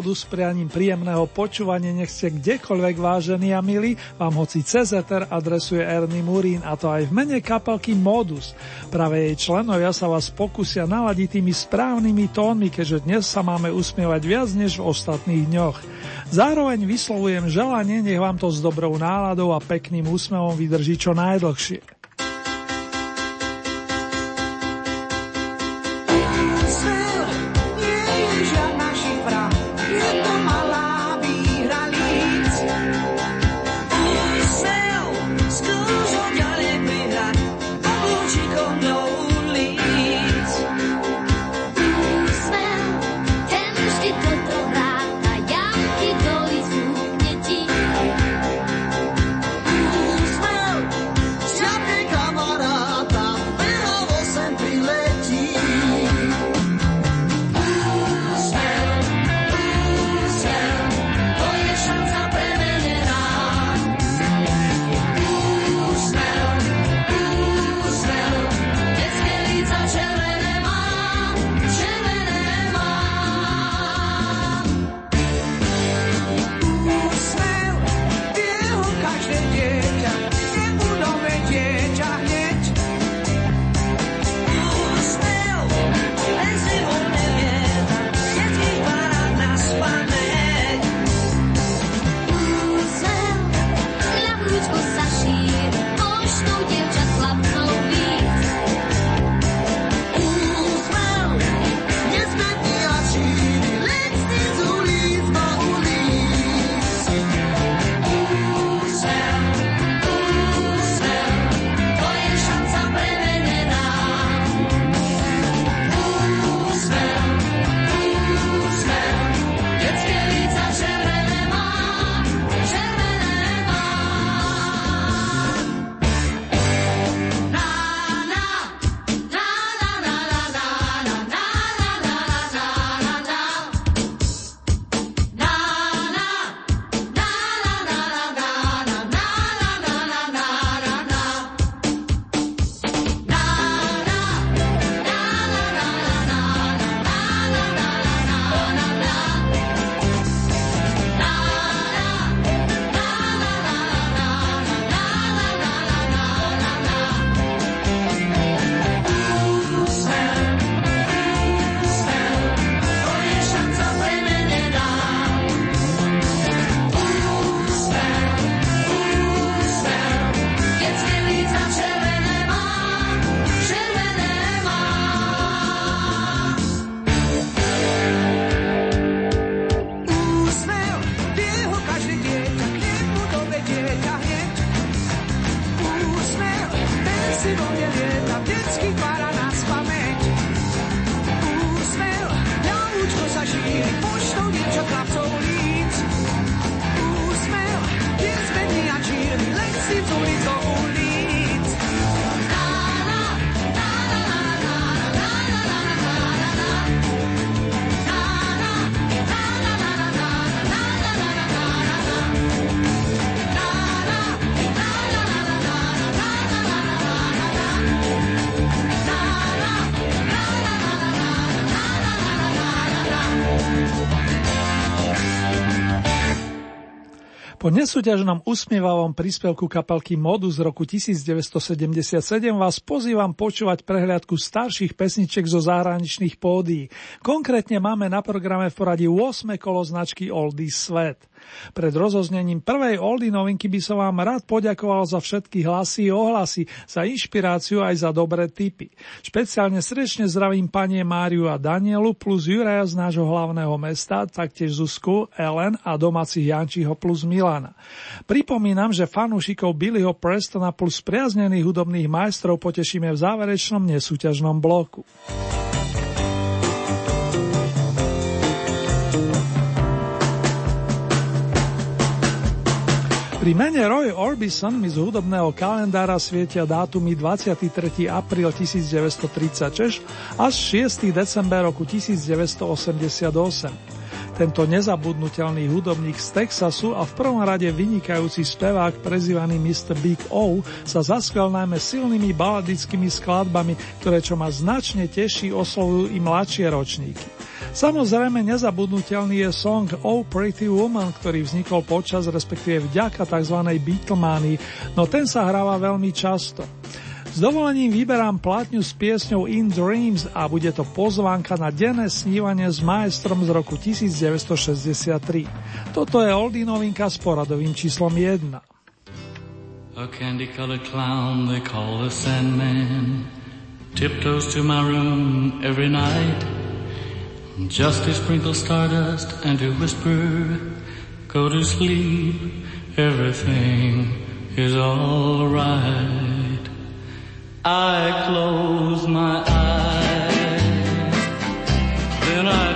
Pohodu s prianím príjemného počúvania nech ste kdekoľvek vážení a milí, vám hoci cez Ether adresuje Ernie Murín a to aj v mene kapelky Modus. Práve jej členovia sa vás pokusia naladiť tými správnymi tónmi, keďže dnes sa máme usmievať viac než v ostatných dňoch. Zároveň vyslovujem želanie, nech vám to s dobrou náladou a pekným úsmevom vydrží čo najdlhšie. Po nesúťažnom usmievavom príspevku kapelky Modu z roku 1977 vás pozývam počúvať prehliadku starších pesniček zo zahraničných pódií. Konkrétne máme na programe v poradí 8. kolo značky Oldies Svet. Pred rozoznením prvej oldy novinky by som vám rád poďakoval za všetky hlasy a ohlasy, za inšpiráciu aj za dobré tipy. Špeciálne srdečne zdravím panie Máriu a Danielu plus Juraja z nášho hlavného mesta, taktiež Zuzku, Ellen a domácich Jančiho plus Milana. Pripomínam, že fanúšikov Billyho Prestona plus priaznených hudobných majstrov potešíme v záverečnom nesúťažnom bloku. Pri mene Roy Orbison mi z hudobného kalendára svietia dátumy 23. apríl 1936 až 6. december roku 1988. Tento nezabudnutelný hudobník z Texasu a v prvom rade vynikajúci spevák prezývaný Mr. Big O sa zaskvel najmä silnými baladickými skladbami, ktoré čo ma značne teší oslovujú i mladšie ročníky. Samozrejme nezabudnutelný je song Oh Pretty Woman, ktorý vznikol počas, respektíve vďaka tzv. Beatlemanii, no ten sa hráva veľmi často. S dovolením vyberám platňu s piesňou In Dreams a bude to pozvánka na denné snívanie s maestrom z roku 1963. Toto je oldie novinka s poradovým číslom 1. A candy-colored clown they call the Sandman Tiptoes to my room every night Just to sprinkle stardust and to whisper Go to sleep, everything is alright I close my eyes, then I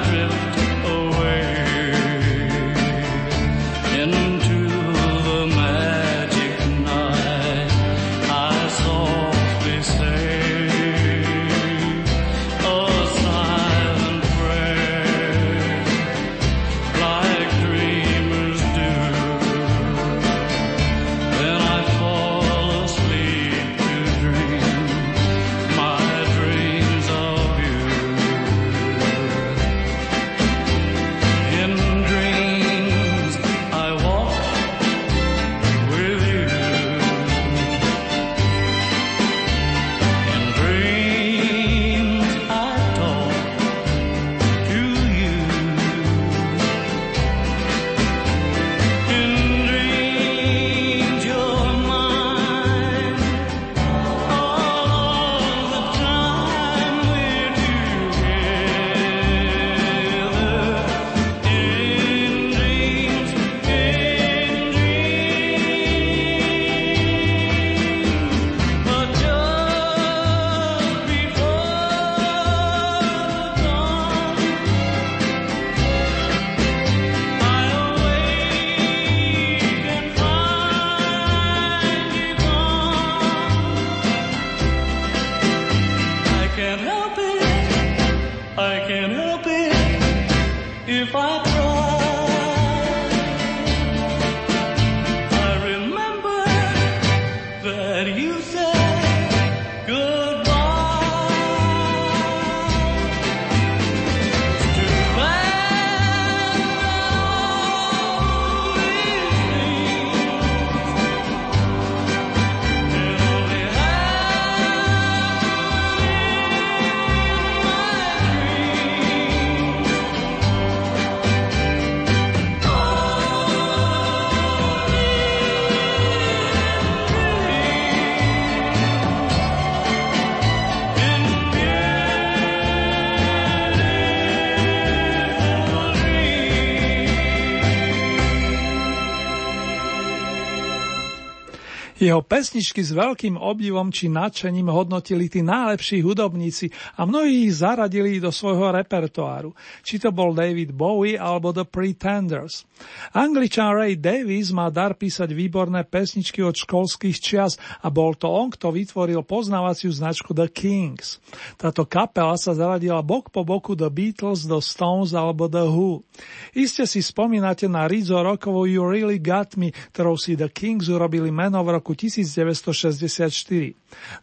Jeho pesničky s veľkým obdivom či nadšením hodnotili tí najlepší hudobníci a mnohí ich zaradili do svojho repertoáru, či to bol David Bowie alebo The Pretenders. Angličan Ray Davis má dar písať výborné pesničky od školských čias a bol to on, kto vytvoril poznávaciu značku The Kings. Táto kapela sa zaradila bok po boku The Beatles, The Stones alebo The Who. Iste si spomínate na Rizzo Rockovu You Really Got Me, ktorou si The Kings urobili meno v roku 1964.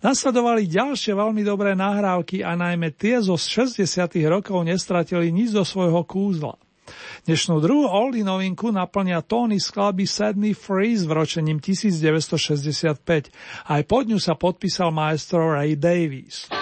Nasledovali ďalšie veľmi dobré nahrávky a najmä tie zo 60. rokov nestratili nič do svojho kúzla. Dnešnú druhú oldie novinku naplňa tóny skladby Set Me Free s vročením 1965. Aj pod ňu sa podpísal maestro Ray Davies.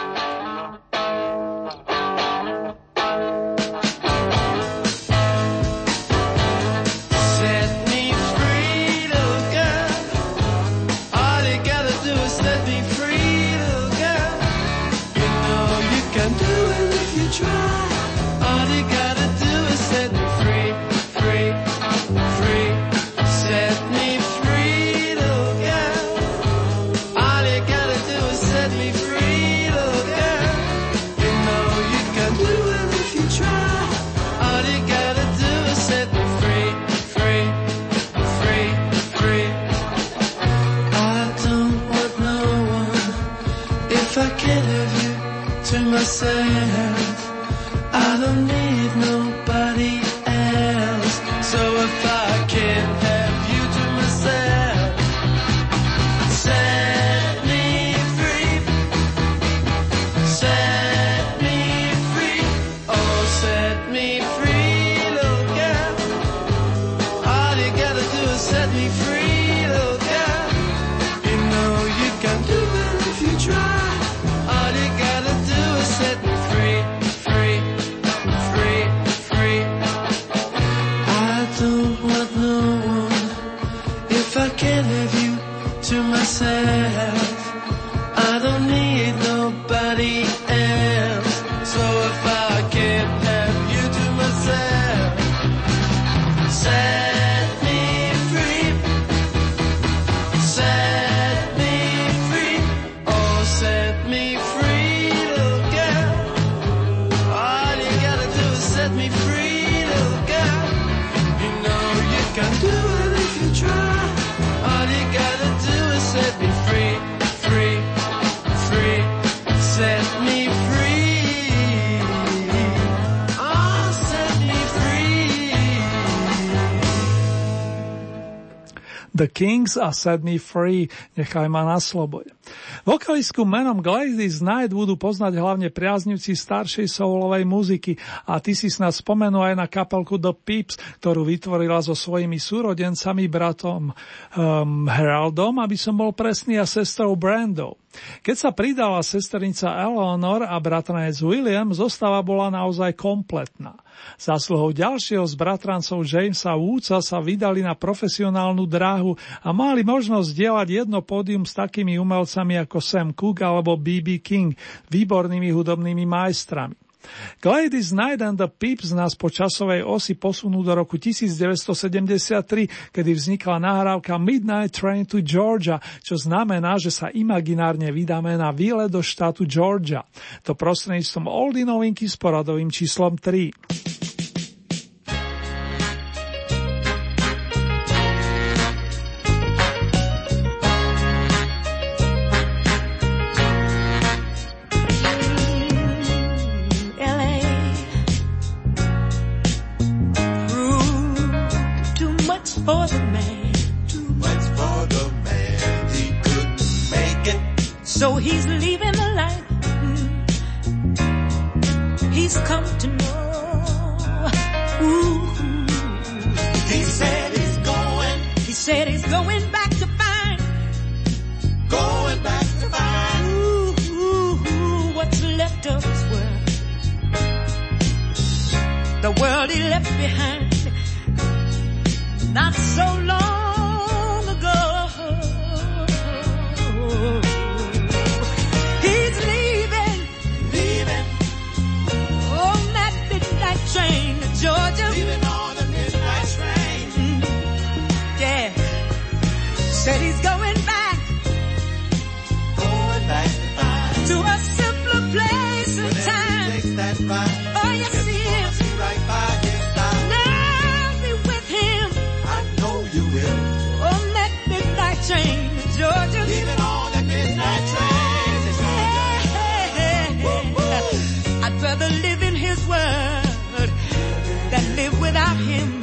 The Kings a Set Me Free, nechaj ma na slobode. Vokalistku menom Gladys Knight budú poznať hlavne priaznivci staršej soulovej muziky a ty si snad spomenul aj na kapelku The Pips, ktorú vytvorila so svojimi súrodencami bratom um, Heraldom, aby som bol presný, a sestrou Brandou. Keď sa pridala sesternica Eleanor a bratranec William, zostava bola naozaj kompletná. Zásluhou ďalšieho z bratrancov Jamesa Woodsa sa vydali na profesionálnu dráhu a mali možnosť dielať jedno pódium s takými umelcami ako Sam Cooke alebo B.B. King, výbornými hudobnými majstrami. Gladys Knight and the Pips nás po časovej osi posunú do roku 1973, kedy vznikla nahrávka Midnight Train to Georgia, čo znamená, že sa imaginárne vydáme na výlet do štátu Georgia. To prostredníctvom oldy novinky s poradovým číslom 3. So he's leaving the light. Mm. He's come to know. Ooh. He said he's going. He said he's going back to find. Going back to find. Ooh, ooh, ooh, what's left of his world. The world he left behind. Not so long. Georgia. Leaving on the midnight train. Mm. Yeah. Said he's going Georgia. Leaving on the midnight train to Georgia. I'd rather live in his word than live without him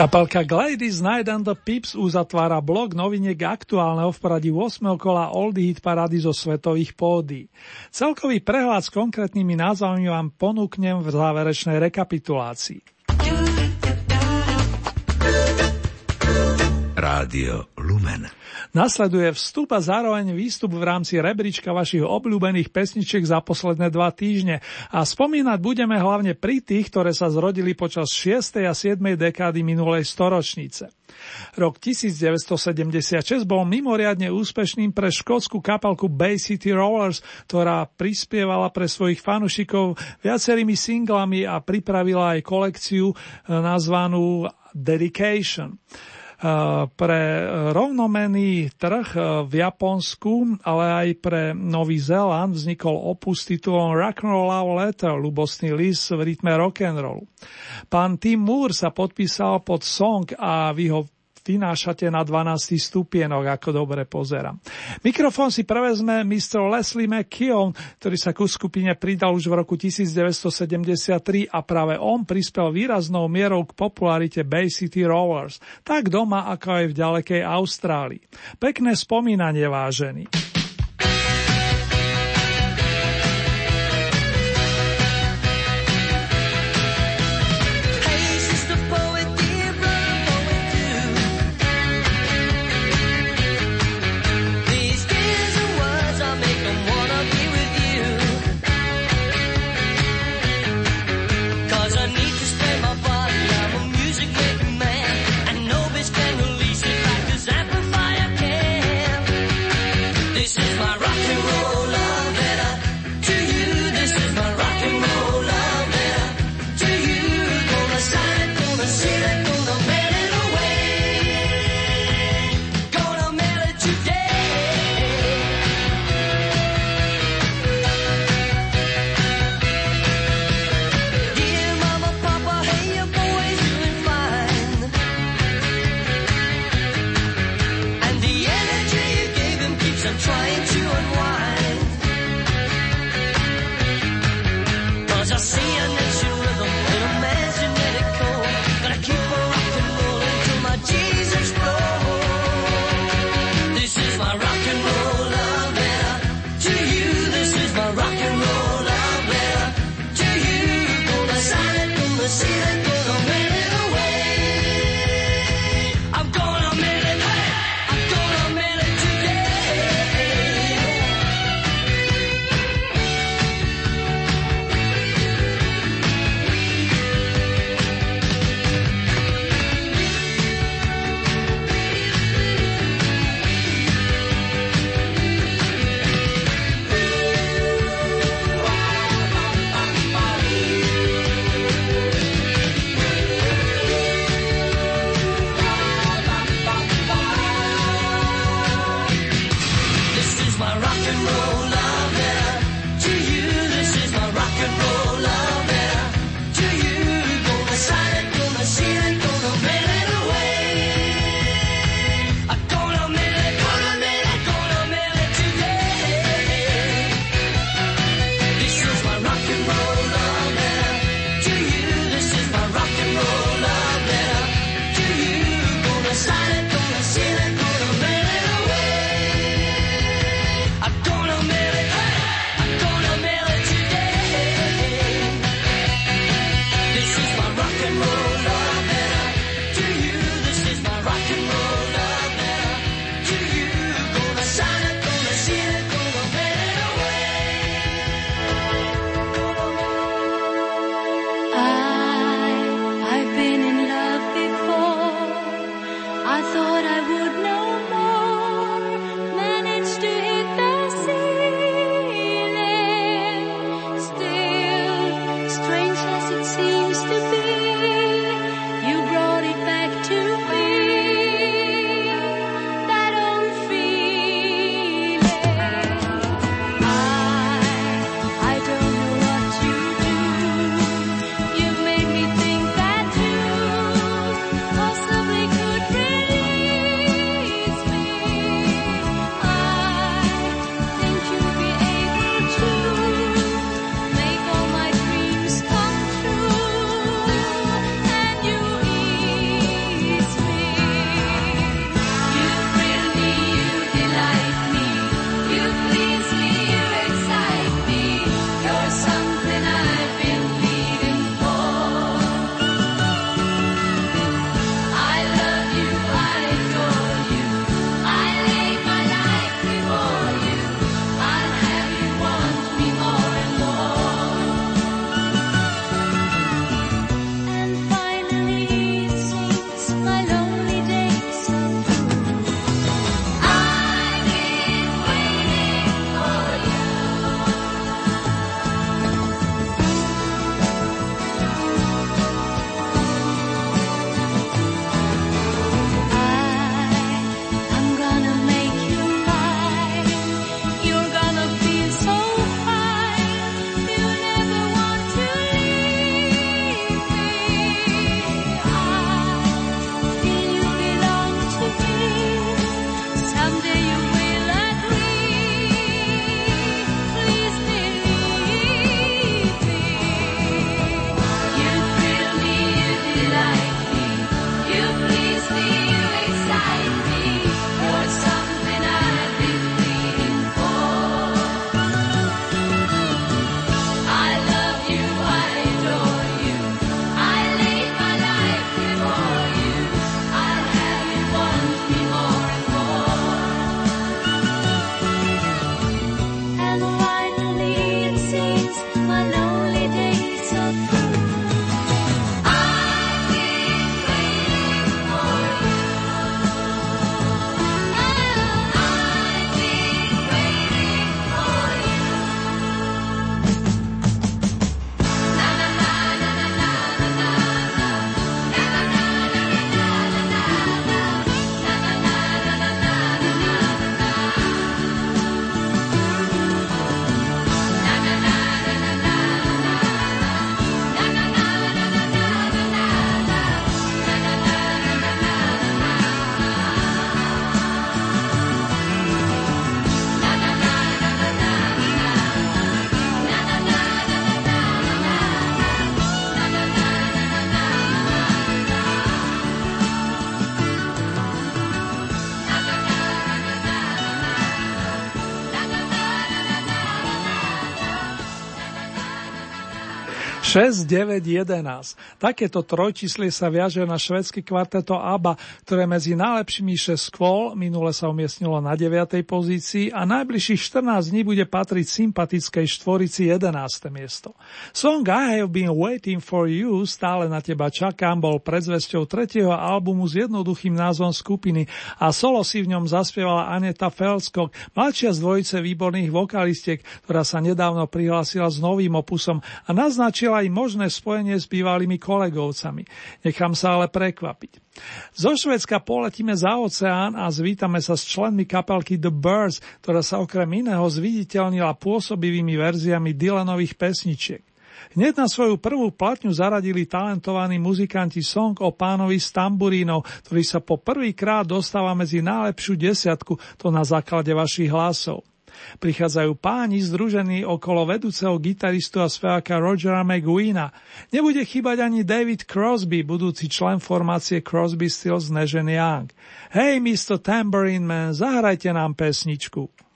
Kapelka Gladys Night and the Pips uzatvára blok noviniek aktuálneho v poradí 8. kola Oldie Hit Parady zo svetových pódy. Celkový prehľad s konkrétnymi názvami vám ponúknem v záverečnej rekapitulácii. Rádio Lumen. Nasleduje vstup a zároveň výstup v rámci rebríčka vašich obľúbených pesničiek za posledné dva týždne a spomínať budeme hlavne pri tých, ktoré sa zrodili počas 6. a 7. dekády minulej storočnice. Rok 1976 bol mimoriadne úspešným pre škótsku kapelku Bay City Rollers, ktorá prispievala pre svojich fanušikov viacerými singlami a pripravila aj kolekciu eh, nazvanú Dedication. Eh, pre rovnomený trh eh, v Japonsku, ale aj pre Nový Zéland vznikol opus titulom Rock'n'Roll Love Letter, ľubostný list v rytme rock'n'rollu. Pán Tim Moore sa podpísal pod song a vy ho vynášate na 12. stupienok, ako dobre pozerám. Mikrofón si prevezme Mr. Leslie McKeown, ktorý sa ku skupine pridal už v roku 1973 a práve on prispel výraznou mierou k popularite Bay City Rovers, tak doma ako aj v ďalekej Austrálii. Pekné spomínanie, vážený. 6, 9, 11. Takéto trojčíslie sa viaže na švedský kvarteto ABBA, ktoré medzi najlepšími 6 kôl minule sa umiestnilo na 9. pozícii a najbližších 14 dní bude patriť sympatickej štvorici 11. miesto. Song I have been waiting for you, stále na teba čakám, bol predzvesťou tretieho albumu s jednoduchým názvom skupiny a solo si v ňom zaspievala Aneta Felskog, mladšia z dvojice výborných vokalistiek, ktorá sa nedávno prihlásila s novým opusom a naznačila aj možné spojenie s bývalými kolegovcami. Nechám sa ale prekvapiť. Zo Švedska poletíme za oceán a zvítame sa s členmi kapelky The Birds, ktorá sa okrem iného zviditeľnila pôsobivými verziami Dylanových pesničiek. Hneď na svoju prvú platňu zaradili talentovaní muzikanti song o pánovi z tamburínov, ktorý sa po prvýkrát dostáva medzi najlepšiu desiatku, to na základe vašich hlasov. Prichádzajú páni združení okolo vedúceho gitaristu a speváka Rogera McGuina. Nebude chýbať ani David Crosby, budúci člen formácie Crosby, Stills, Nash Young. Hej, Mr. Tambourine Man, zahrajte nám pesničku.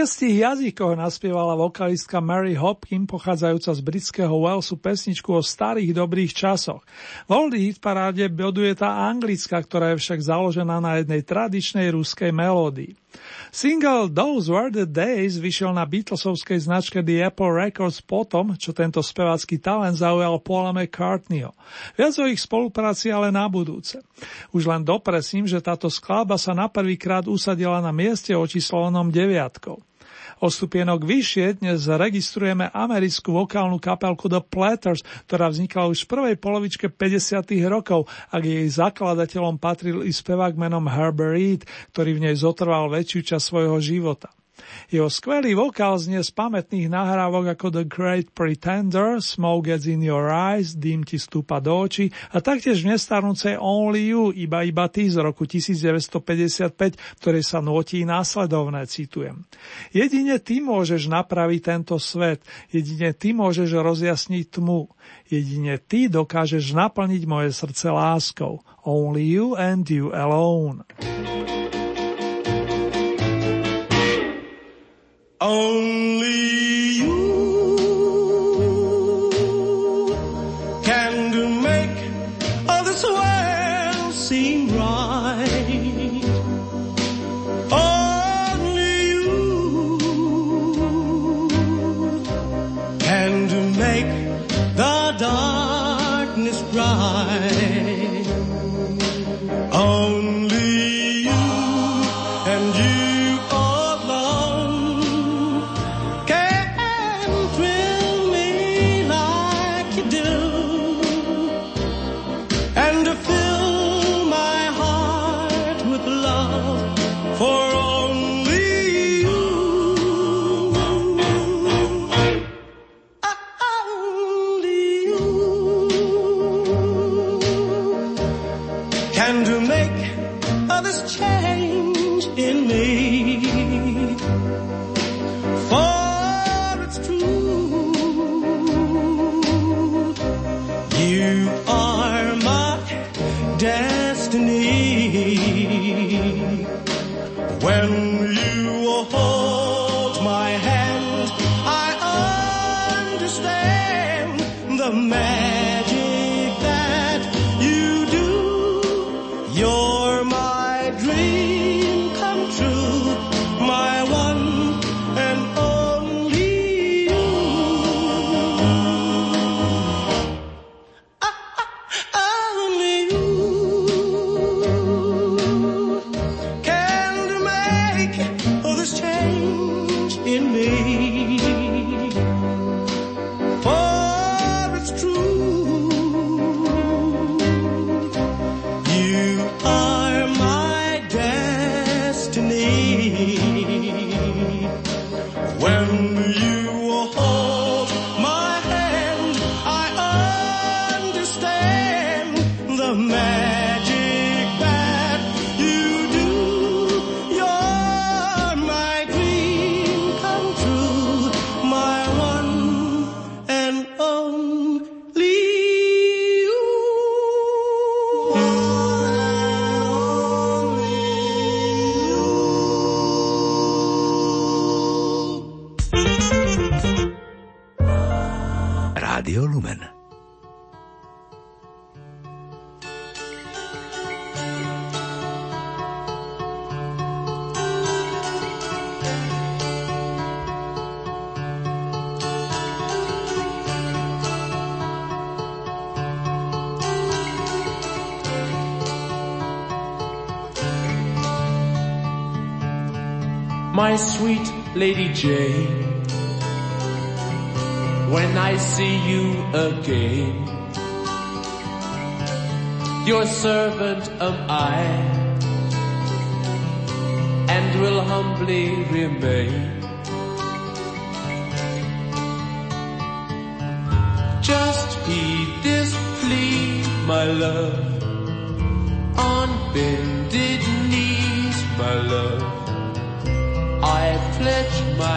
Šiestich jazykoch naspievala vokalistka Mary Hopkin, pochádzajúca z britského Walesu, pesničku o starých dobrých časoch. V oldie hit paráde boduje tá anglická, ktorá je však založená na jednej tradičnej ruskej melódii. Single Those Were the Days vyšiel na Beatlesovskej značke The Apple Records potom, čo tento spevácky talent zaujal Paula McCartneyho. Viac o ich spolupráci ale na budúce. Už len dopresím, že táto skladba sa na prvýkrát usadila na mieste očíslovanom deviatkou. O stupienok vyššie dnes registrujeme americkú vokálnu kapelku The Platters, ktorá vznikla už v prvej polovičke 50. rokov a jej zakladateľom patril i spevák menom Herbert Reed, ktorý v nej zotrval väčšiu časť svojho života. Jeho skvelý vokál znie z pamätných nahrávok ako The Great Pretender, Smoke Gets in Your Eyes, Dým ti stúpa do očí a taktiež v nestarnúcej Only You, iba iba ty z roku 1955, ktorej sa notí následovné, citujem. Jedine ty môžeš napraviť tento svet, jedine ty môžeš rozjasniť tmu, jedine ty dokážeš naplniť moje srdce láskou. Only you and you alone. Only Lady Jane. When I see you again, your servant am I, and will humbly remain. Just heed this plea, my love, on bended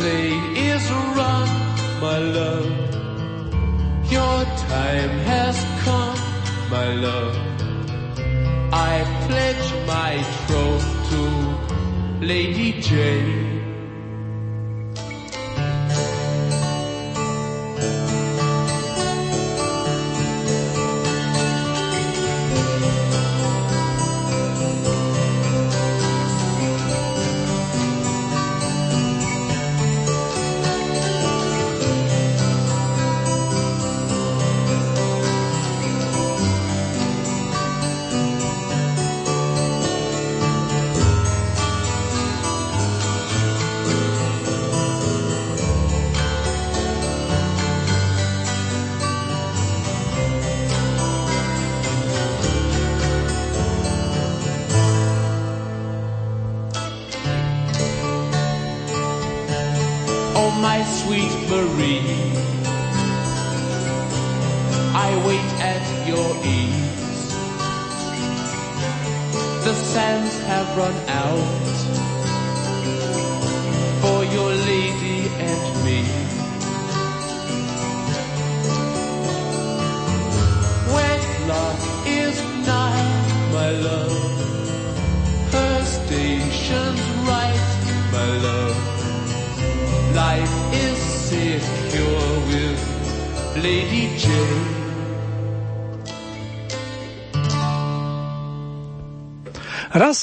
Play is run, my love. Your time has come, my love. I pledge my troth to Lady Jane.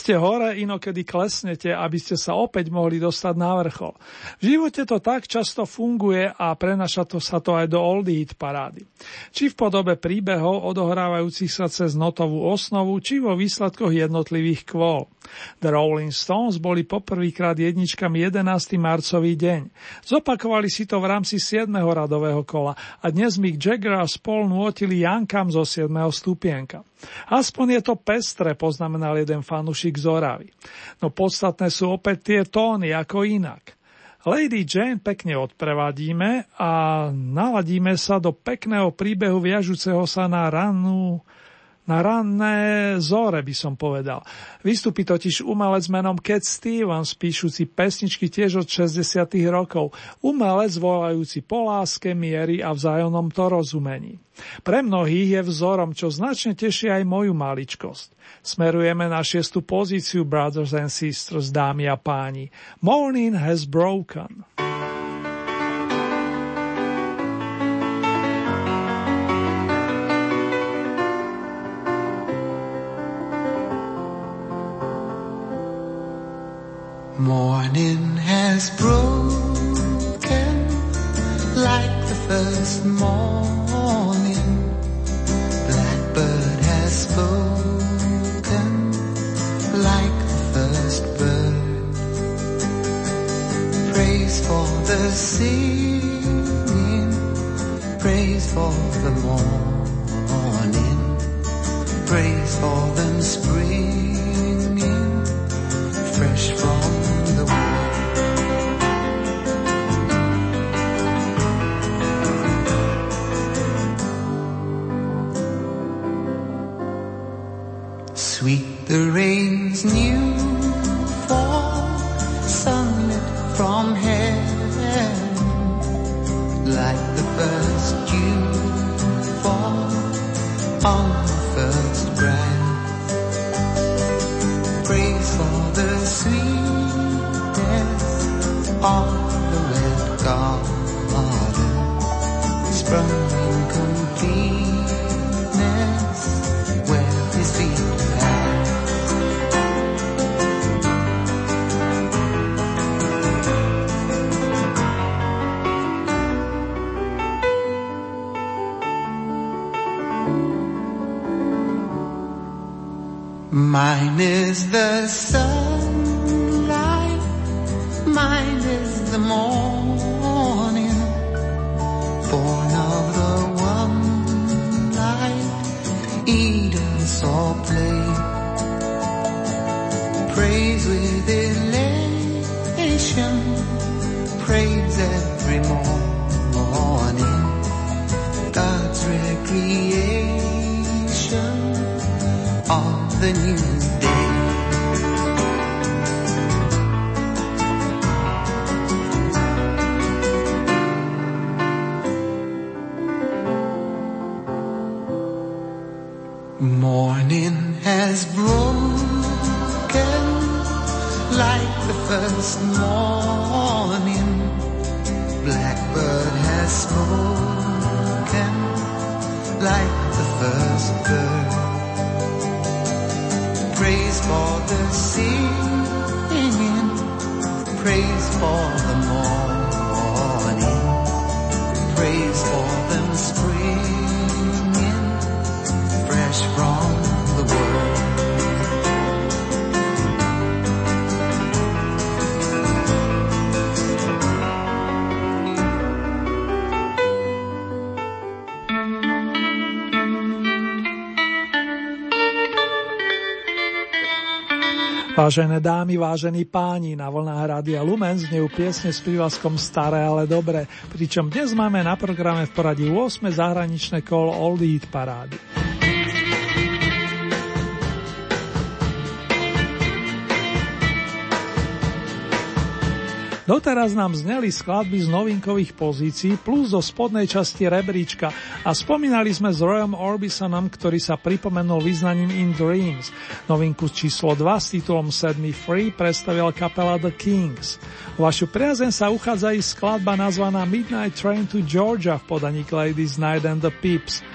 terror hore, inokedy klesnete, aby ste sa opäť mohli dostať na vrchol. V živote to tak často funguje a prenaša to sa to aj do oldie hit parády. Či v podobe príbehov odohrávajúcich sa cez notovú osnovu, či vo výsledkoch jednotlivých kvôl. The Rolling Stones boli poprvýkrát jedničkami 11. marcový deň. Zopakovali si to v rámci 7. radového kola a dnes Mick Jagger a spol nôtili Jankam zo 7. stupienka. Aspoň je to pestre, poznamenal jeden fanušik z Oravy. No podstatné sú opäť tie tóny, ako inak. Lady Jane pekne odprevadíme a naladíme sa do pekného príbehu viažúceho sa na rannú na ranné zore by som povedal. Vystupí totiž umelec menom Cat Stevens, píšuci pesničky tiež od 60. rokov. Umelec volajúci po láske, miery a vzájomnom to rozumení. Pre mnohých je vzorom, čo značne teší aj moju maličkosť. Smerujeme na šiestu pozíciu Brothers and Sisters, dámy a páni. Morning has broken. Morning has broken like the first morning. Praise for the singing, praise for the morning, praise for the springing Vážené dámy, vážení páni, na vlnách Rádia Lumen znejú piesne s prívlaskom Staré, ale dobré, pričom dnes máme na programe v poradí 8. zahraničné kolo Oldie Hit parády. Doteraz nám zneli skladby z novinkových pozícií plus zo spodnej časti rebríčka a spomínali sme s Royom Orbisonom, ktorý sa pripomenul význaním In Dreams. Novinku číslo 2 s titulom Set Free predstavila kapela The Kings. O vašu priazen sa uchádza i skladba nazvaná Midnight Train to Georgia v podaní Ladies Night and the Pips.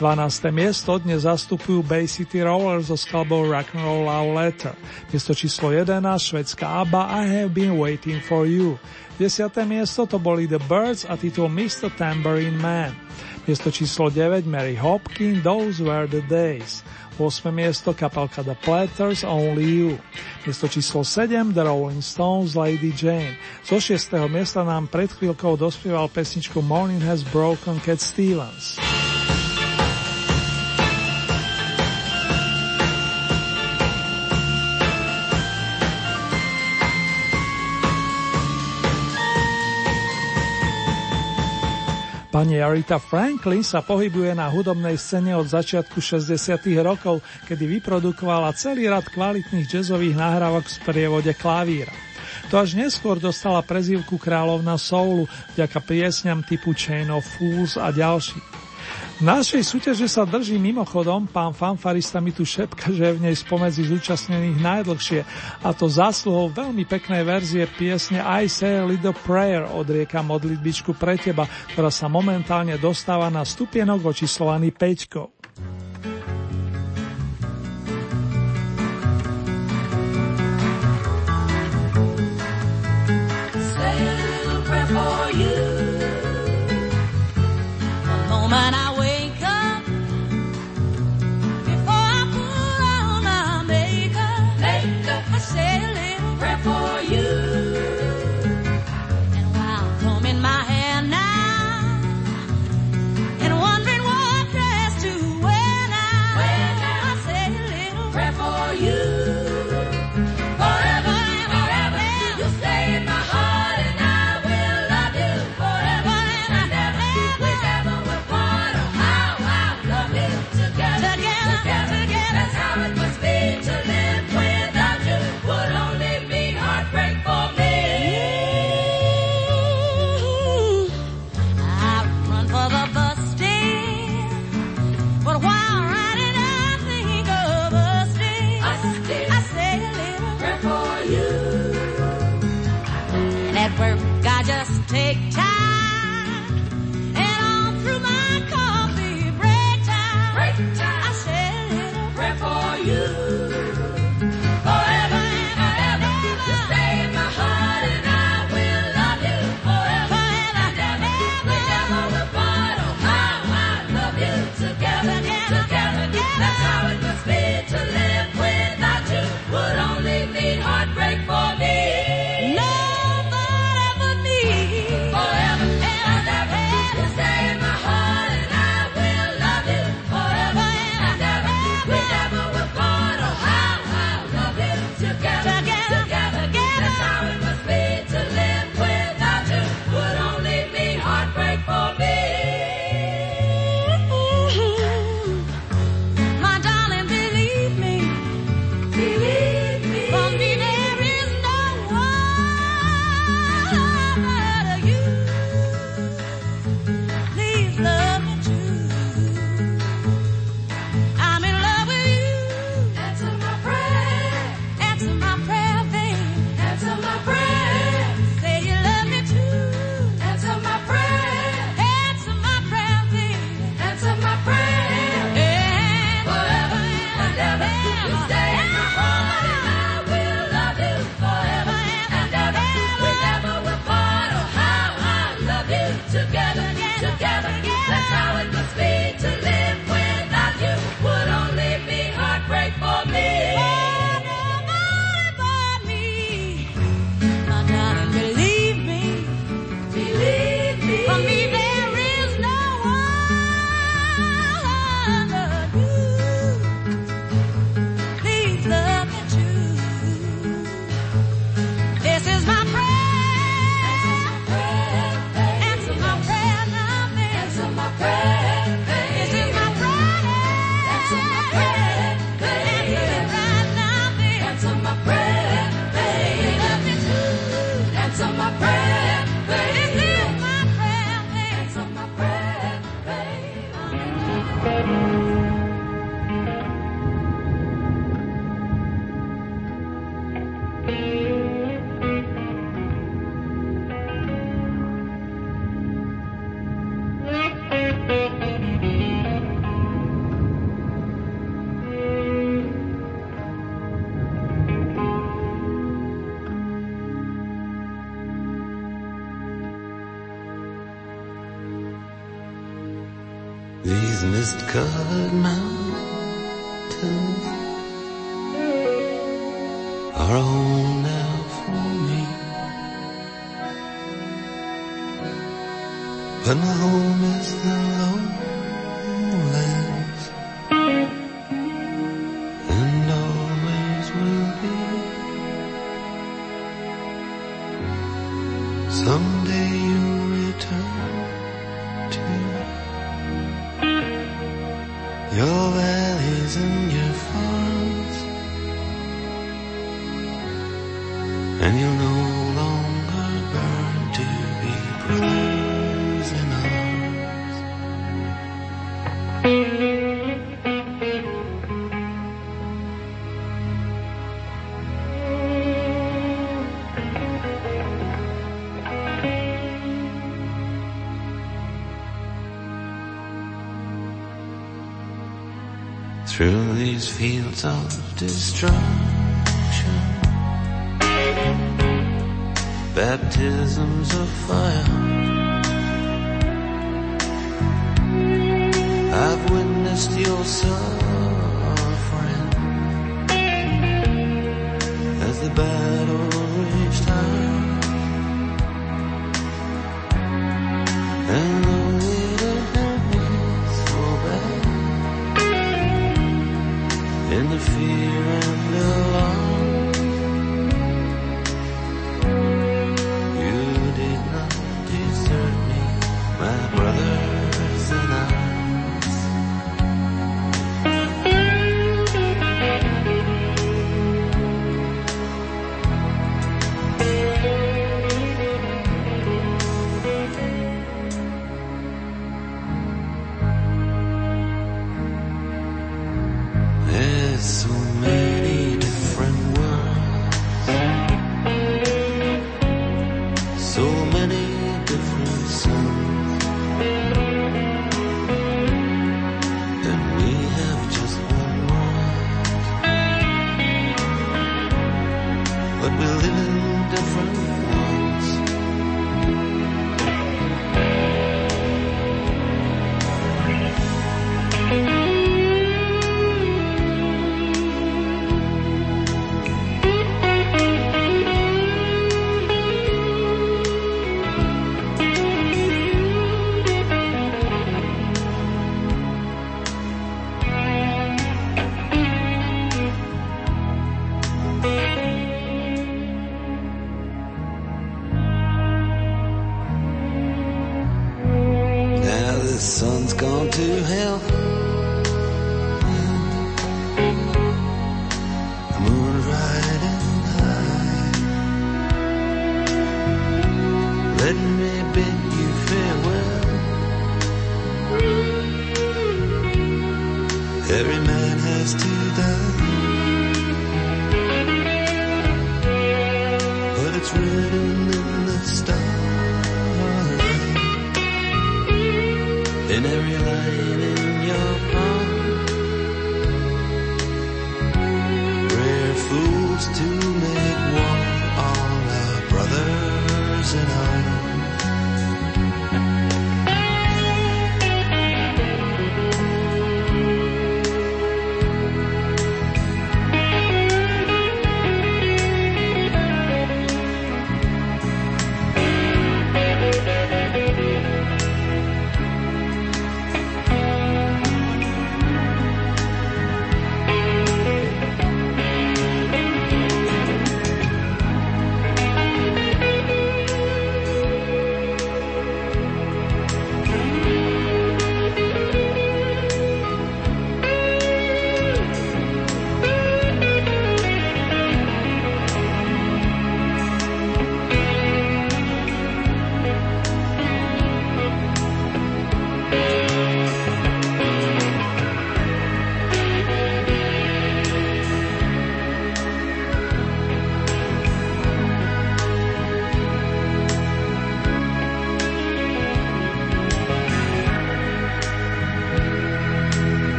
12. miesto dnes zastupujú Bay City Rollers so skladbou Rock'n'Roll Love Letter. Miesto číslo 11 švedská ABBA I Have Been Waiting for You. 10. miesto to boli The Birds a titul Mr. Tambourine Man. Miesto číslo 9 Mary Hopkin Those Were the Days. 8. miesto kapelka The Platters Only You. Miesto číslo 7 The Rolling Stones Lady Jane. Zo 6. miesta nám pred chvíľkou dospieval pesničku Morning Has Broken Cat Stevens. Pani Arita Franklin sa pohybuje na hudobnej scéne od začiatku 60. rokov, kedy vyprodukovala celý rad kvalitných jazzových nahrávok v sprievode klavíra. To až neskôr dostala prezývku kráľovna soulu vďaka piesňam typu Chain of Fools a ďalších. V Našej súťaže sa drží mimochodom, pán fanfarista mi tu šepka, že je v nej spomedzi zúčastnených najdlhšie, a to zásluhou veľmi peknej verzie piesne I Say a Little Prayer od rieka modlitbičku pre teba, ktorá sa momentálne dostáva na stupienok očíslovaný 5. kisses are all now for me. But my home is the lonely. fields of destruction. Baptisms of fire. I've witnessed your suffering as the battle raged high. to help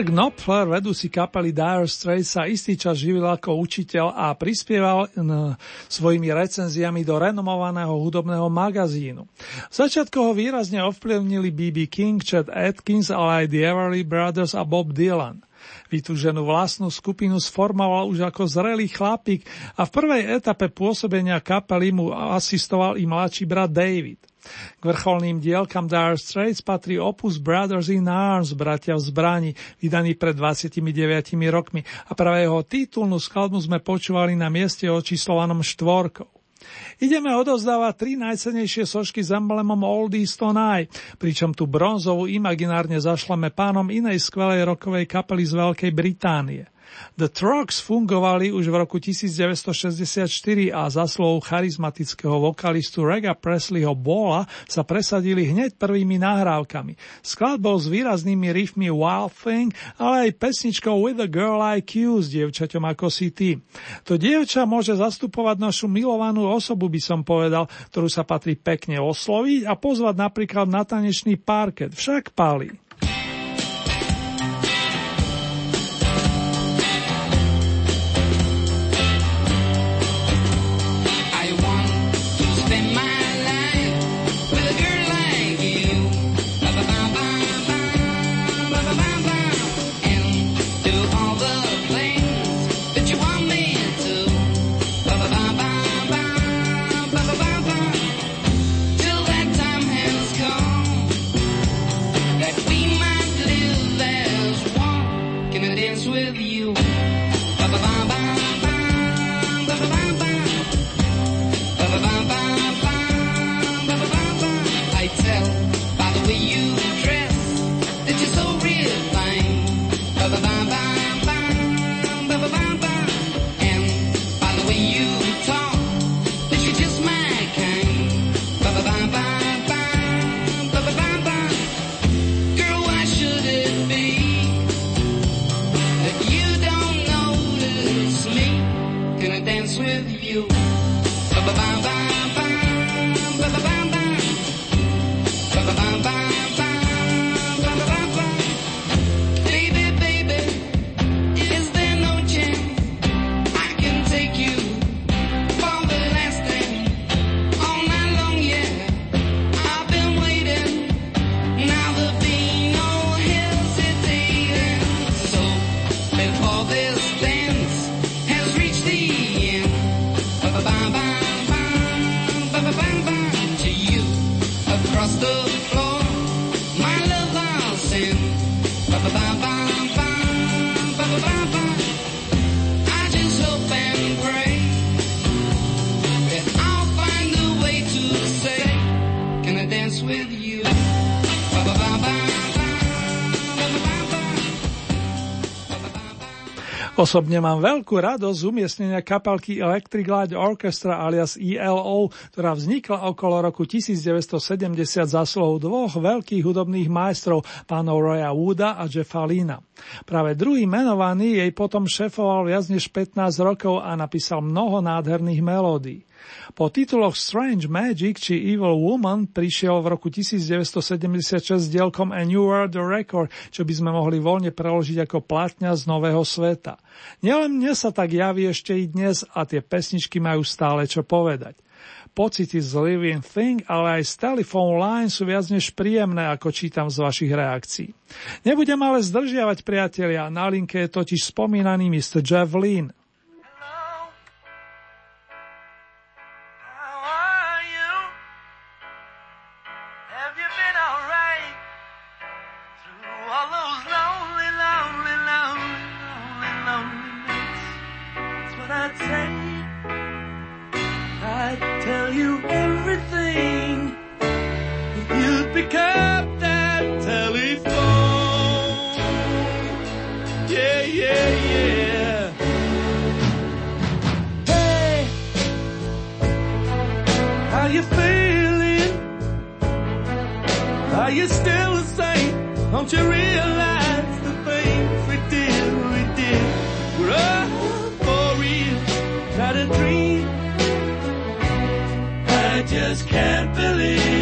Mark Knopfler, vedúci kapely Dire Straits, sa istý čas živil ako učiteľ a prispieval n, svojimi recenziami do renomovaného hudobného magazínu. V začiatku ho výrazne ovplyvnili B.B. King, Chet Atkins, ale aj The Everly Brothers a Bob Dylan. Vytúženú vlastnú skupinu sformoval už ako zrelý chlapík a v prvej etape pôsobenia kapely mu asistoval i mladší brat David. K vrcholným dielkam Dire Straits patrí opus Brothers in Arms, bratia v zbrani, vydaný pred 29 rokmi a práve jeho titulnú skladbu sme počúvali na mieste očíslovanom štvorkou. Ideme odozdávať tri najcenejšie sošky s emblemom Oldies Tonight, pričom tú bronzovú imaginárne zašleme pánom inej skvelej rokovej kapely z Veľkej Británie – The Trucks fungovali už v roku 1964 a zaslov charizmatického vokalistu Rega Presleyho Bola sa presadili hneď prvými nahrávkami. Skladbou s výraznými riffmi Wild Thing, ale aj pesničkou With a Girl Like You s dievčaťom ako si ty. To dievča môže zastupovať našu milovanú osobu, by som povedal, ktorú sa patrí pekne osloviť a pozvať napríklad na tanečný parket. Však pali. Osobne mám veľkú radosť z umiestnenia kapalky Electric Light Orchestra alias ELO, ktorá vznikla okolo roku 1970 zásluhou dvoch veľkých hudobných majstrov, pánov Roya Wooda a Jeffa Lina. Práve druhý menovaný jej potom šefoval viac než 15 rokov a napísal mnoho nádherných melódií. Po tituloch Strange Magic či Evil Woman prišiel v roku 1976 dielkom A New World Record, čo by sme mohli voľne preložiť ako platňa z nového sveta. Nielen mne sa tak javí ešte i dnes a tie pesničky majú stále čo povedať. Pocity z Living Thing, ale aj z Telephone Line sú viac než príjemné, ako čítam z vašich reakcií. Nebudem ale zdržiavať priatelia, na linke je totiž spomínaný Mr. Jeff Lynn. Don't you realize the things we did, we did were all for real, not a dream. I just can't believe.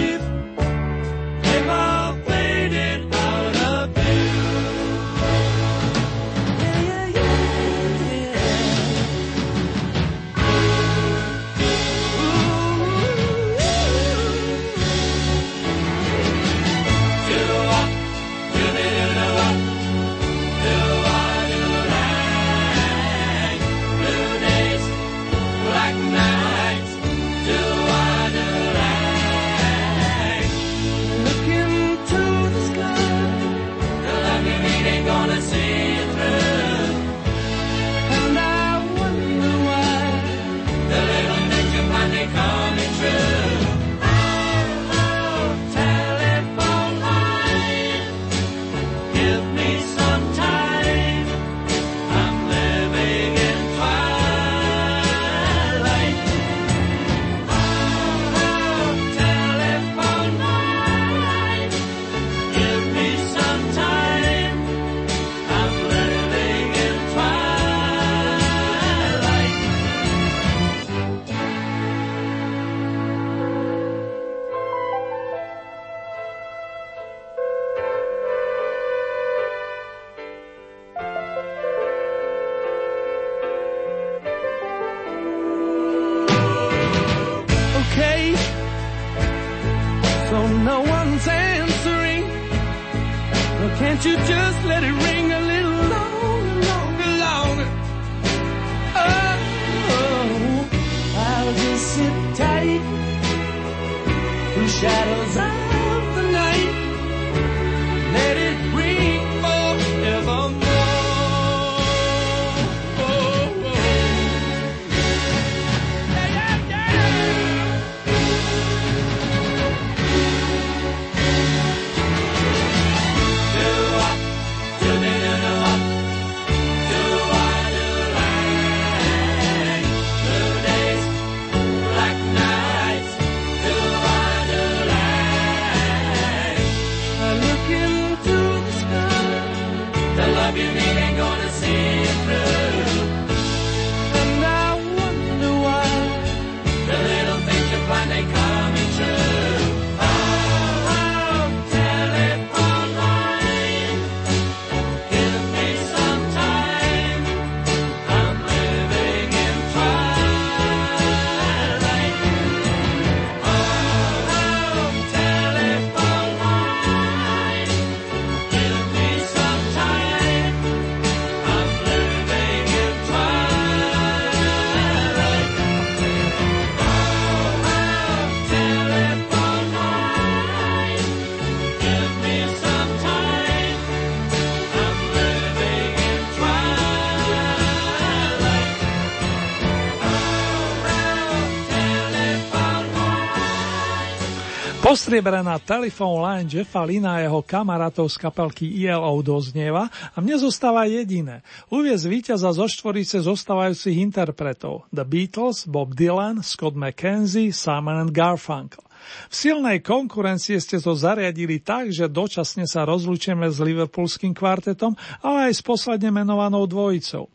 Postriebrená telefón line Jeffa Lina a jeho kamarátov z kapelky ILO doznieva a mne zostáva jediné. Uviez víťaza zo štvorice zostávajúcich interpretov The Beatles, Bob Dylan, Scott McKenzie, Simon and Garfunkel. V silnej konkurencii ste to zariadili tak, že dočasne sa rozlučíme s liverpoolským kvartetom, ale aj s posledne menovanou dvojicou.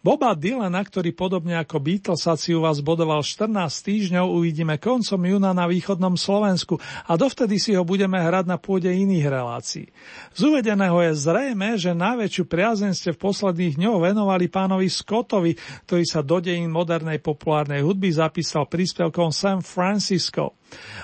Boba Dylana, ktorý podobne ako Beatlesaci u vás bodoval 14 týždňov, uvidíme koncom júna na východnom Slovensku a dovtedy si ho budeme hrať na pôde iných relácií. Z uvedeného je zrejme, že najväčšiu priazeň ste v posledných dňoch venovali pánovi Scottovi, ktorý sa do dejín modernej populárnej hudby zapísal príspevkom San Francisco.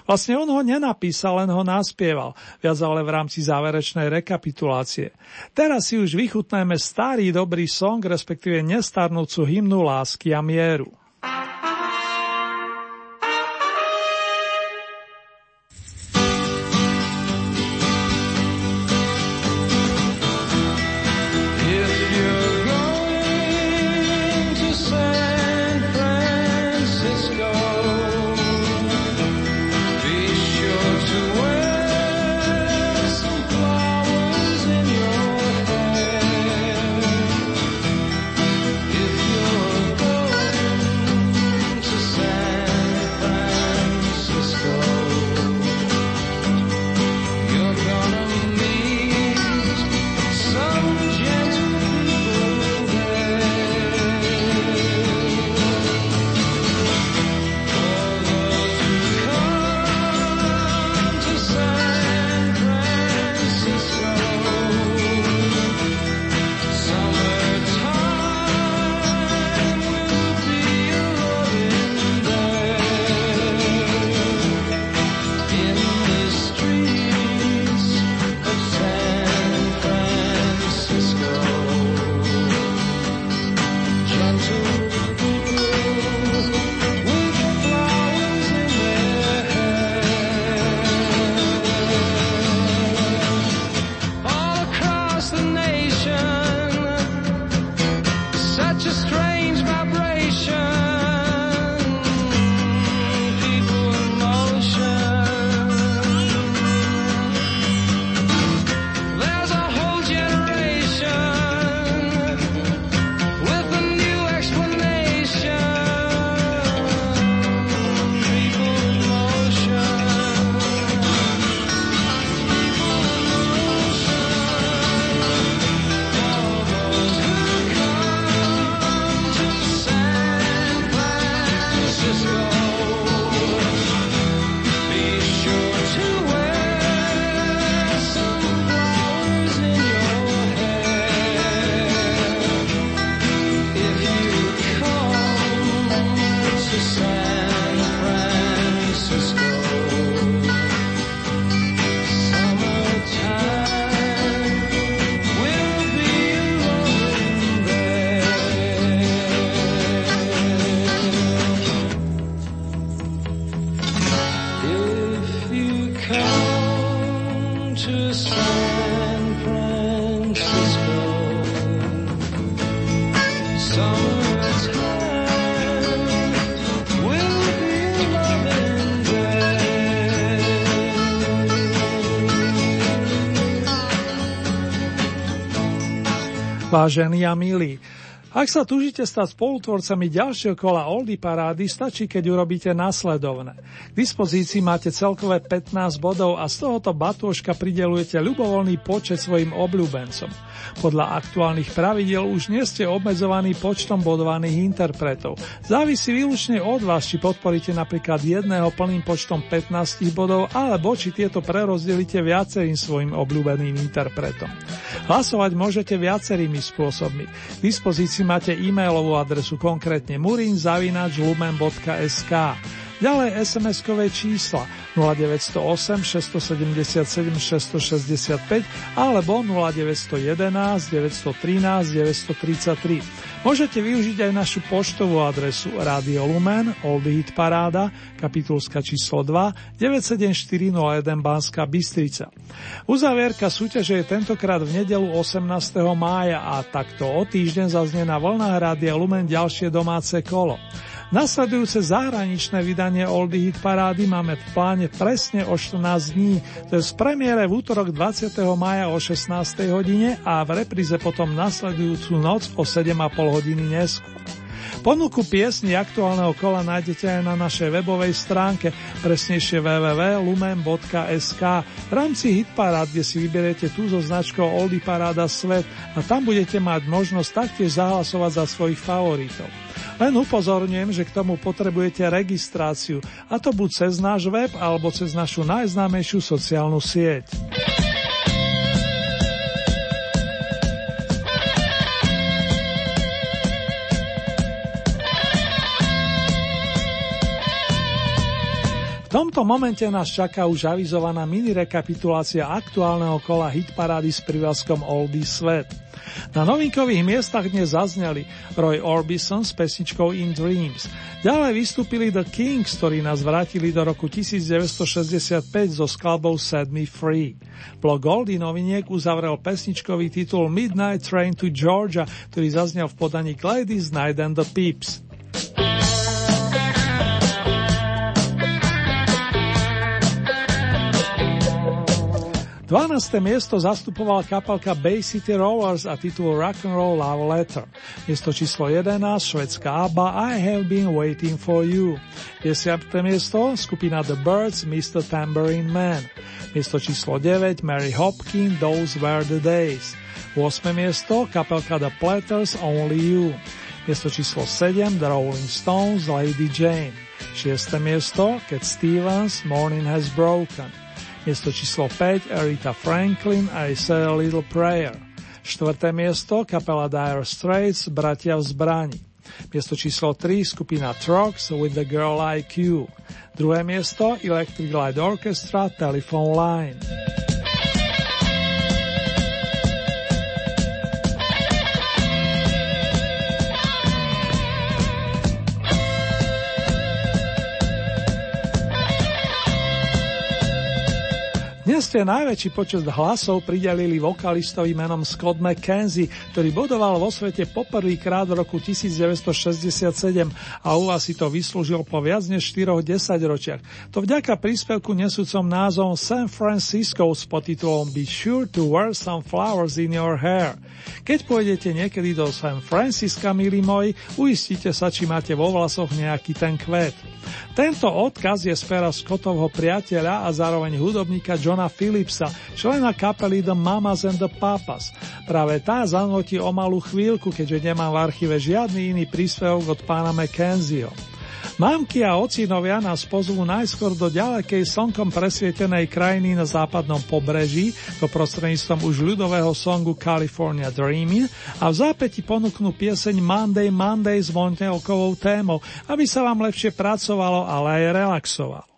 Vlastne on ho nenapísal, len ho naspieval, viac ale v rámci záverečnej rekapitulácie. Teraz si už vychutnajme starý dobrý song, respektíve nestarnúcu hymnu lásky a mieru. Vážení a milí, ak sa túžite stať spolutvorcami ďalšieho kola Oldy parády, stačí, keď urobíte následovné. K dispozícii máte celkové 15 bodov a z tohoto batôžka pridelujete ľubovoľný počet svojim obľúbencom. Podľa aktuálnych pravidel už nie ste obmedzovaní počtom bodovaných interpretov. Závisí výlučne od vás, či podporíte napríklad jedného plným počtom 15 bodov, alebo či tieto prerozdelíte viacerým svojim obľúbeným interpretom. Hlasovať môžete viacerými spôsobmi. K dispozícii máte e-mailovú adresu konkrétne murinzavinačlumen.sk Ďalej SMS-kové čísla 0908 677 665 alebo 0911 913 933. Môžete využiť aj našu poštovú adresu Radio Lumen, Old Hit Paráda, kapitulska číslo 2, 97401 Banská Bystrica. Uzavierka súťaže je tentokrát v nedelu 18. mája a takto o týždeň zaznie na vlnách Rádia Lumen ďalšie domáce kolo. Nasledujúce zahraničné vydanie Oldie Hit Parády máme v pláne presne o 14 dní, to je z premiére v útorok 20. maja o 16. hodine a v repríze potom nasledujúcu noc o 7,5 hodiny neskôr. Ponuku piesni aktuálneho kola nájdete aj na našej webovej stránke, presnejšie www.lumen.sk. V rámci Hitparád, kde si vyberiete tú so značkou Oldie Paráda Svet a tam budete mať možnosť taktiež zahlasovať za svojich favoritov. Len upozorňujem, že k tomu potrebujete registráciu, a to buď cez náš web alebo cez našu najznámejšiu sociálnu sieť. V tomto momente nás čaká už avizovaná mini rekapitulácia aktuálneho kola hitparády s privazkom Oldie Svet. Na novinkových miestach dnes zazneli Roy Orbison s pesničkou In Dreams. Ďalej vystúpili The Kings, ktorí nás vrátili do roku 1965 so skladbou Set Me Free. Blok Goldie noviniek uzavrel pesničkový titul Midnight Train to Georgia, ktorý zaznel v podaní Gladys Knight and the Peeps. 12. miesto zastupovala kapelka Bay City Rollers a titul Rock and Roll Love Letter. Miesto číslo 11 švedská ABBA I Have Been Waiting for You. 10. miesto skupina The Birds Mr. Tambourine Man. Miesto číslo 9 Mary Hopkins Those Were the Days. 8. miesto kapelka The Platters Only You. Miesto číslo 7 The Rolling Stones Lady Jane. 6. miesto Cat Stevens Morning Has Broken. Miesto číslo 5 Aretha Franklin I Say a Little Prayer. Štvrté miesto kapela Dire Straits Bratia v zbrani. Miesto číslo 3 skupina Trucks With the Girl Like You. Druhé miesto Electric Light Orchestra Telephone Line. Dnes ste najväčší počet hlasov pridelili vokalistovi menom Scott McKenzie, ktorý bodoval vo svete poprvýkrát v roku 1967 a u vás si to vyslúžil po viac než 4 desaťročiach. To vďaka príspevku nesúcom názvom San Francisco s podtitulom Be sure to wear some flowers in your hair. Keď pôjdete niekedy do San Francisca, milí moji, uistite sa, či máte vo vlasoch nejaký ten kvet. Tento odkaz je z pera Scottovho priateľa a zároveň hudobníka Johna Philipsa, člena kapely The Mamas and the Papas. Práve tá zanotí o malú chvíľku, keďže nemám v archíve žiadny iný príspevok od pána McKenzieho. Mámky a ocinovia nás pozvú najskôr do ďalekej slnkom presvietenej krajiny na západnom pobreží, to prostredníctvom už ľudového songu California Dreaming a v zápäti ponúknú pieseň Monday Monday s vontelkovou témou, aby sa vám lepšie pracovalo, ale aj relaxovalo.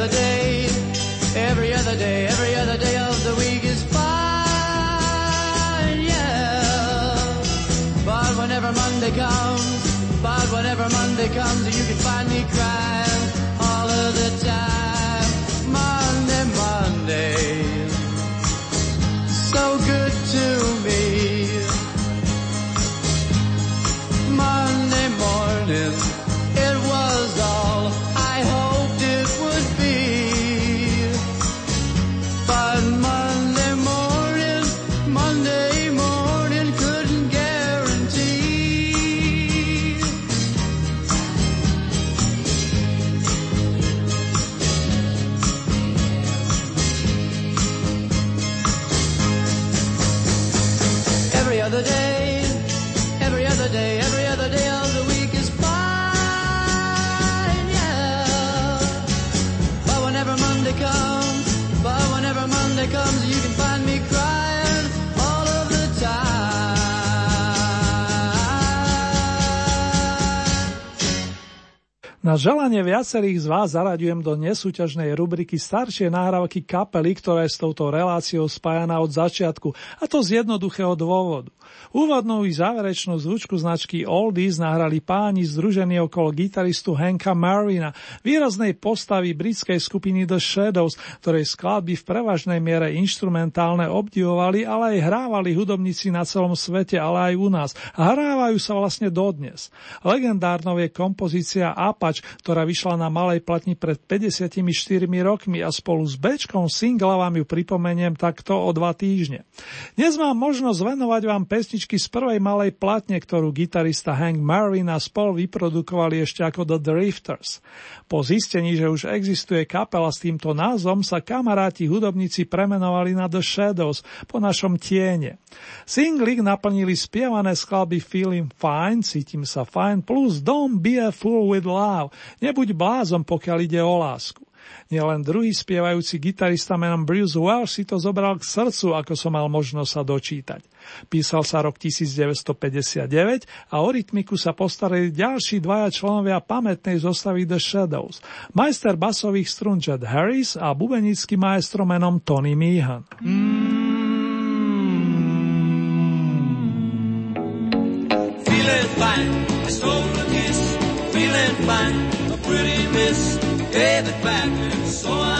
Other day, every other day, every other day of the week is fine, yeah. But whenever Monday comes, but whenever Monday comes, you can find me crying Na želanie viacerých z vás zaraďujem do nesúťažnej rubriky staršie nahrávky kapely, ktorá je s touto reláciou spájaná od začiatku, a to z jednoduchého dôvodu. Úvodnú i záverečnú zvučku značky Oldies nahrali páni združení okolo gitaristu Hanka Marina, výraznej postavy britskej skupiny The Shadows, ktorej skladby v prevažnej miere instrumentálne obdivovali, ale aj hrávali hudobníci na celom svete, ale aj u nás. A hrávajú sa vlastne dodnes. Legendárnou je kompozícia Apač, ktorá vyšla na malej platni pred 54 rokmi a spolu s Bčkom singla vám ju pripomeniem takto o dva týždne. Dnes mám možnosť venovať vám pesničky z prvej malej platne, ktorú gitarista Hank Marvin a spol vyprodukovali ešte ako The Drifters. Po zistení, že už existuje kapela s týmto názvom, sa kamaráti hudobníci premenovali na The Shadows po našom tiene. Singlik naplnili spievané skladby Feeling Fine, Cítim sa fajn, plus Don't be a fool with love, nebuď blázom, pokiaľ ide o lásku. Nielen druhý spievajúci gitarista menom Bruce Welsh si to zobral k srdcu, ako som mal možnosť sa dočítať. Písal sa rok 1959 a o rytmiku sa postarali ďalší dvaja členovia pamätnej zostavy The Shadows. Majster basových strun Jed Harris a bubenický maestro menom Tony Meehan. A kiss. Back, and so I'm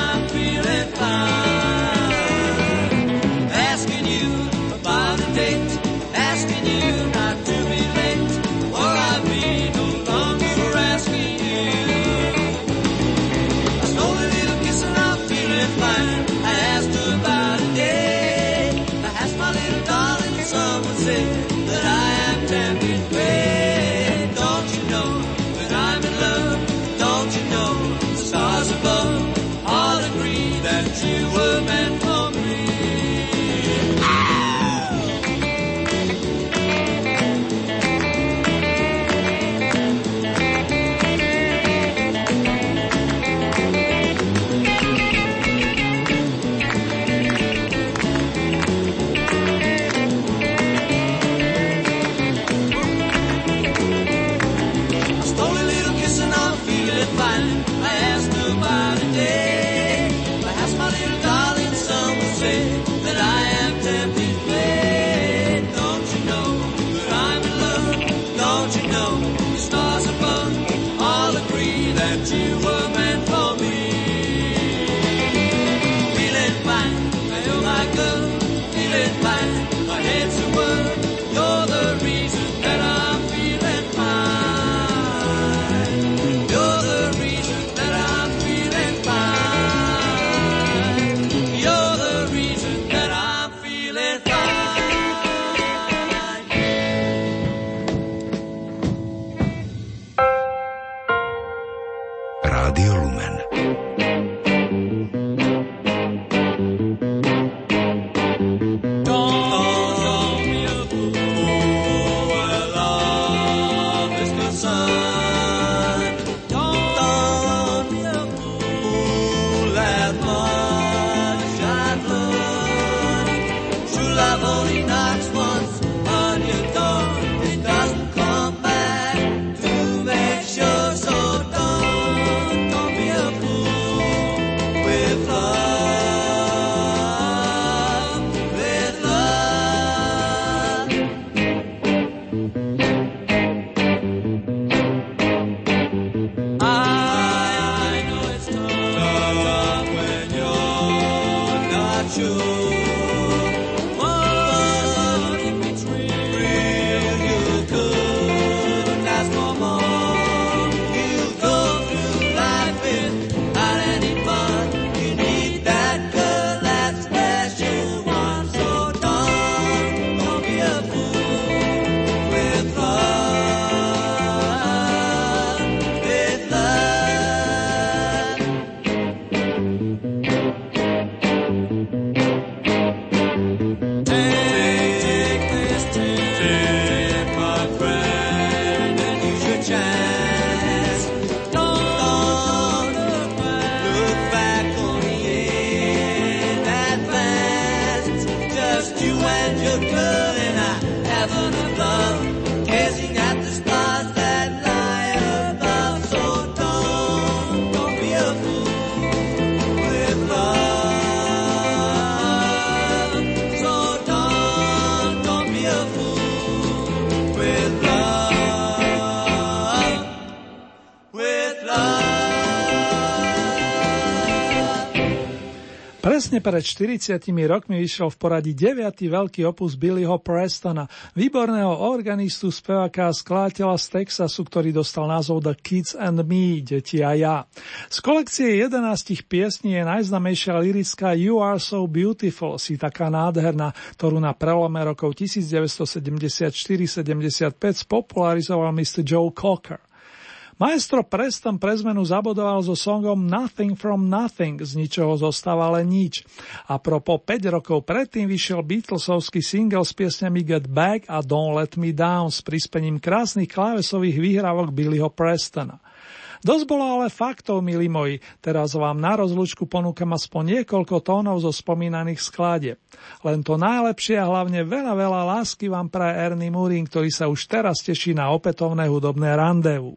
Pred 40 rokmi vyšiel v poradí 9. veľký opus Billyho Prestona, výborného organistu, speváka a skladateľa z Texasu, ktorý dostal názov The Kids and Me, Deti a ja. Z kolekcie 11 piesní je najznamejšia lirická You Are So Beautiful, si taká nádherná, ktorú na prelome rokov 1974-75 spopularizoval Mr. Joe Cocker. Maestro Preston pre zmenu zabodoval so songom Nothing from Nothing, z ničoho zostáva len nič. A propo 5 rokov predtým vyšiel Beatlesovský single s piesňami Get Back a Don't Let Me Down s prispením krásnych klávesových výhravok Billyho Prestona. Dosť bolo ale faktov, milí moji, teraz vám na rozlučku ponúkam aspoň niekoľko tónov zo spomínaných skladie. Len to najlepšie a hlavne veľa, veľa lásky vám praje Ernie Murin, ktorý sa už teraz teší na opätovné hudobné randevu.